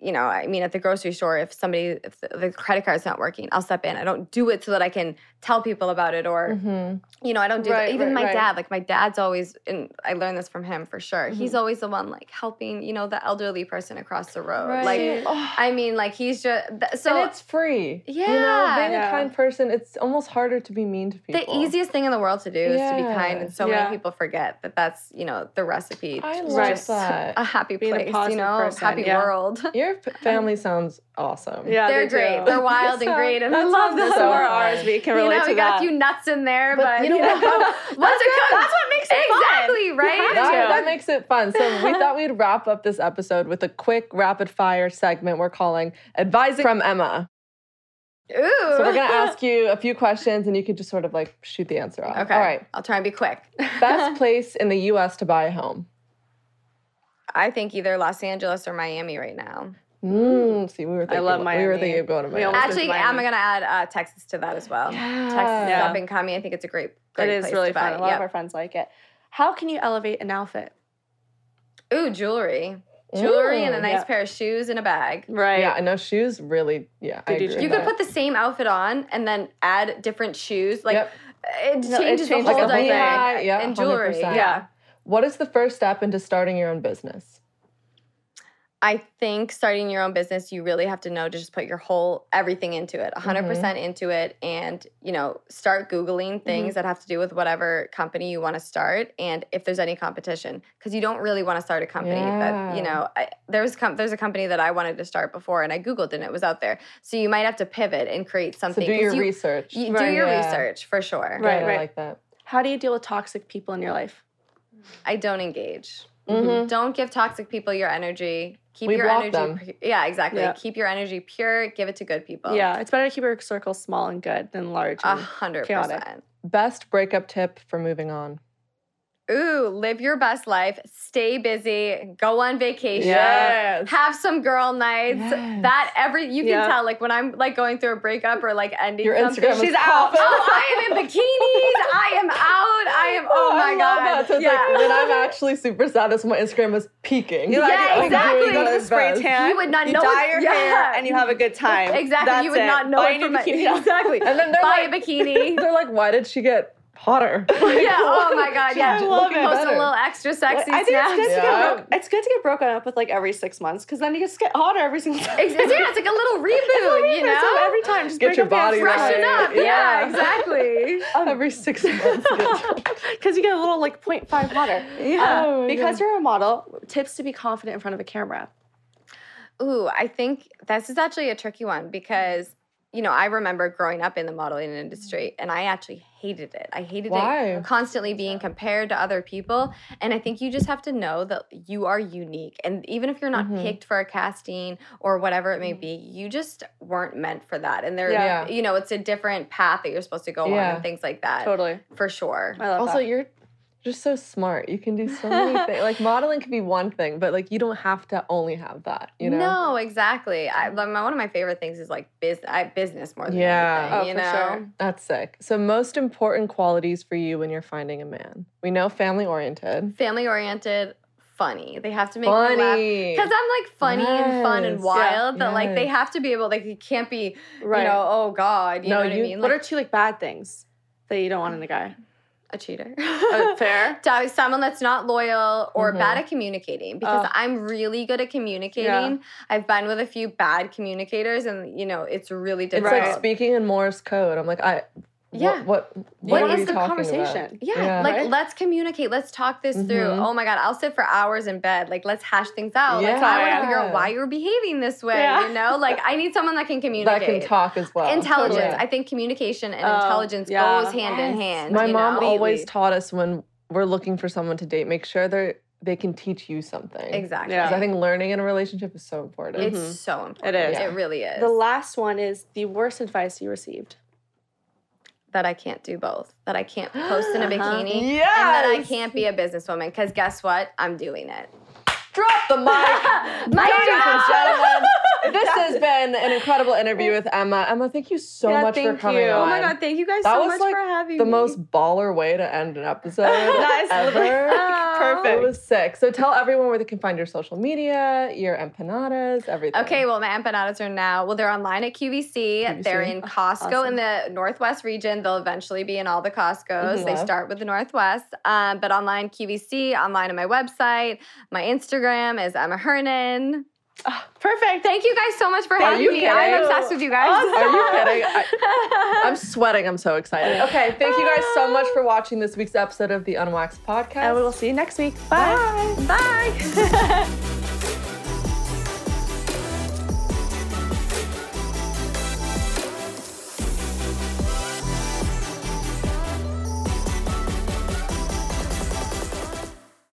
You know, I mean, at the grocery store, if somebody, if the, the credit card's not working, I'll step in. I don't do it so that I can tell people about it or Mhm. you know, I don't do Right, that. Even right, my right. dad, like my dad's always, and I learned this from him for sure. He's Mm-hmm. always the one like helping, you know, the elderly person across the road. Right. Like, Oh. I mean, like he's just th- so. and it's free. yeah You know, being Yeah. a kind person, it's almost harder to be mean to people. the easiest thing in the world to do is to be kind, and so Yeah. many people forget that that's you know the recipe. I to love just that. A happy Being a place, you know, person, happy yeah. world. Your p- family sounds awesome. Yeah, They're they do. great. They're wild and great, and I love sounds them. So So are ours. We can you relate know, to we got a few nuts in there, But but, you know what? once it good. That's what makes it fun. exactly right. That, that makes it fun. So we thought we'd wrap up this episode with a quick rapid fire segment we're calling Advising from Emma. Ooh. So we're gonna ask you a few questions and you can just sort of like shoot the answer off. Okay. All right. I'll try and be quick. Best place in the US to buy a home. I think either Los Angeles or Miami right now. Mm, see, we were thinking, I love Miami. We were Miami. thinking of going to We Miami. almost- went Actually, I'm Miami. gonna add uh, Texas to that as well. Yeah. Texas Yeah. up and coming. I think it's a great, great It is place really to buy. fun. A lot of our friends like it. How can you elevate an outfit? Ooh, jewelry, jewelry, and a nice yeah. pair of shoes and a bag. Right. Yeah, I know shoes really, yeah. I They do agree with You that. could put the same outfit on and then add different shoes. Like Yep. it No, it changes the changes whole the whole dynamic. thing. Yeah, and jewelry. 100%. Yeah. What is the first step into starting your own business? I think starting your own business, you really have to know to just put your whole everything into it, 100% Mm-hmm. into it, and you know, start googling things that have to do with whatever company you want to start, and if there's any competition, because you don't really want to start a company that you know. I, there's com- there's a company that I wanted to start before, and I googled and it was out there. So you might have to pivot and create So something. do 'cause your you, research. You do your Yeah. research for sure. Right, Good, I right. like that. How do you deal with toxic people in your life? I don't engage. Mhm. Don't give toxic people your energy. Keep We your energy. them. pu- yeah, exactly. Yeah. Keep your energy pure. Give it to good people. Yeah, it's better to keep your circle small and good than large. A and hundred chaotic. percent. Best breakup tip for moving on. Ooh, live your best life, stay busy, go on vacation, Yes. have some girl nights. Yes. That every you can Yeah. tell, like when I'm like going through a breakup or like ending Your something. Instagram is She's out. popping. Oh, I am in bikinis. I am out. I am. Oh, oh my I love god. That. So it's yeah. like when I'm actually super sad, that's when my Instagram was peaking. You Yeah, like, exactly. You go to the spray Best. tan. You would not you know dye it- your yeah. hair and you have a good time. exactly. That's you would it. not know Buy it a new from a- bikini. exactly. And then they're buy like- a bikini. They're like, why did she get hotter? yeah. Oh my god. Yeah. I love it. Post a little extra sexy I think snaps. it's good, to Yeah. get broke, it's good to get broken up with like every six months because then you just get hotter every single time. Ex- yeah, it's like a little reboot, you know. So every time, just Get break your up body extra right. Up. Yeah, Yeah. exactly. Every six months. Because you get a little like 0.5 hotter. Yeah. Oh Um, my because God. you're a model, tips to be confident in front of a camera. Ooh, I think this is actually a tricky one because you know I remember growing up in the modeling industry and I actually hated it. I hated Why? it constantly being compared to other people, and I think you just have to know that you are unique. And even if you're not Mhm. picked for a casting or whatever it may be, you just weren't meant for that. And there, Yeah. you know, it's a different path that you're supposed to go on and things like that. Totally. for sure. I love Also, that. you're just so smart. You can do so many things. Like modeling could be one thing, but like you don't have to only have that. You know? No, exactly. I, like, my, one of my favorite things is like biz, I, business more than Yeah. anything. Oh, for know? sure. That's sick. So, most important qualities for you when you're finding a man. We know family oriented. family oriented, funny. They have to make me laugh Funny. because I'm like funny and fun and Yes. wild. That like they have to be able. Like it can't be. Right. You know. Oh God. You No, know what you- I mean? what Like are two like bad things that you don't want in um, a guy? A cheater. Uh, fair. To someone that's not loyal or Mhm. bad at communicating because Oh. I'm really good at communicating. I've been with a few bad communicators, and you know it's really difficult. It's like speaking in Morse code. I'm like, I. Yeah. What? What, What are the conversation? About? Yeah, like Right? let's communicate. Let's talk this through. Mhm. Oh my god, I'll sit for hours in bed. Like let's hash things out. Like Yeah. I want to figure out why you're behaving this way. Yeah. You know, like I need someone that can communicate. that can talk as well. Intelligence. Totally. I think communication and Oh, intelligence yeah. goes hand in hand. My you mom know? always taught us when we're looking for someone to date, make sure they're they can teach you something. exactly. Yeah. 'Cause I think learning in a relationship is so important. It's Mhm. so important. It is. It really is. The last one is the worst advice you received. That I can't do both. That I can't post in a bikini. And that I can't be a businesswoman. Because guess what? I'm doing it. Drop the mic. My Ladies and gentlemen, this has been an incredible interview with Emma. Emma, thank you so Yeah, much for thank coming you. on. Oh my god, thank you guys That so was much like for having me. the me. most baller way to end an episode is ever. Oh. perfect. It was sick. So tell everyone where they can find your social media, your empanadas, everything. Okay, well, my empanadas are now, well, they're online at QVC. They're in Costco in the Northwest region. They'll eventually be in all the Costco's. Mhm. They Love. start with the Northwest. Um, but online QVC, online on my website. My Instagram is Emma Hernan. Perfect. Thank you guys so much for having me. kidding? I'm obsessed with you guys. Are you kidding? I, I'm sweating. I'm so excited. Okay, thank you guys so much for watching this week's episode of the Unwaxed Podcast. And we will see you next week. Bye. Bye.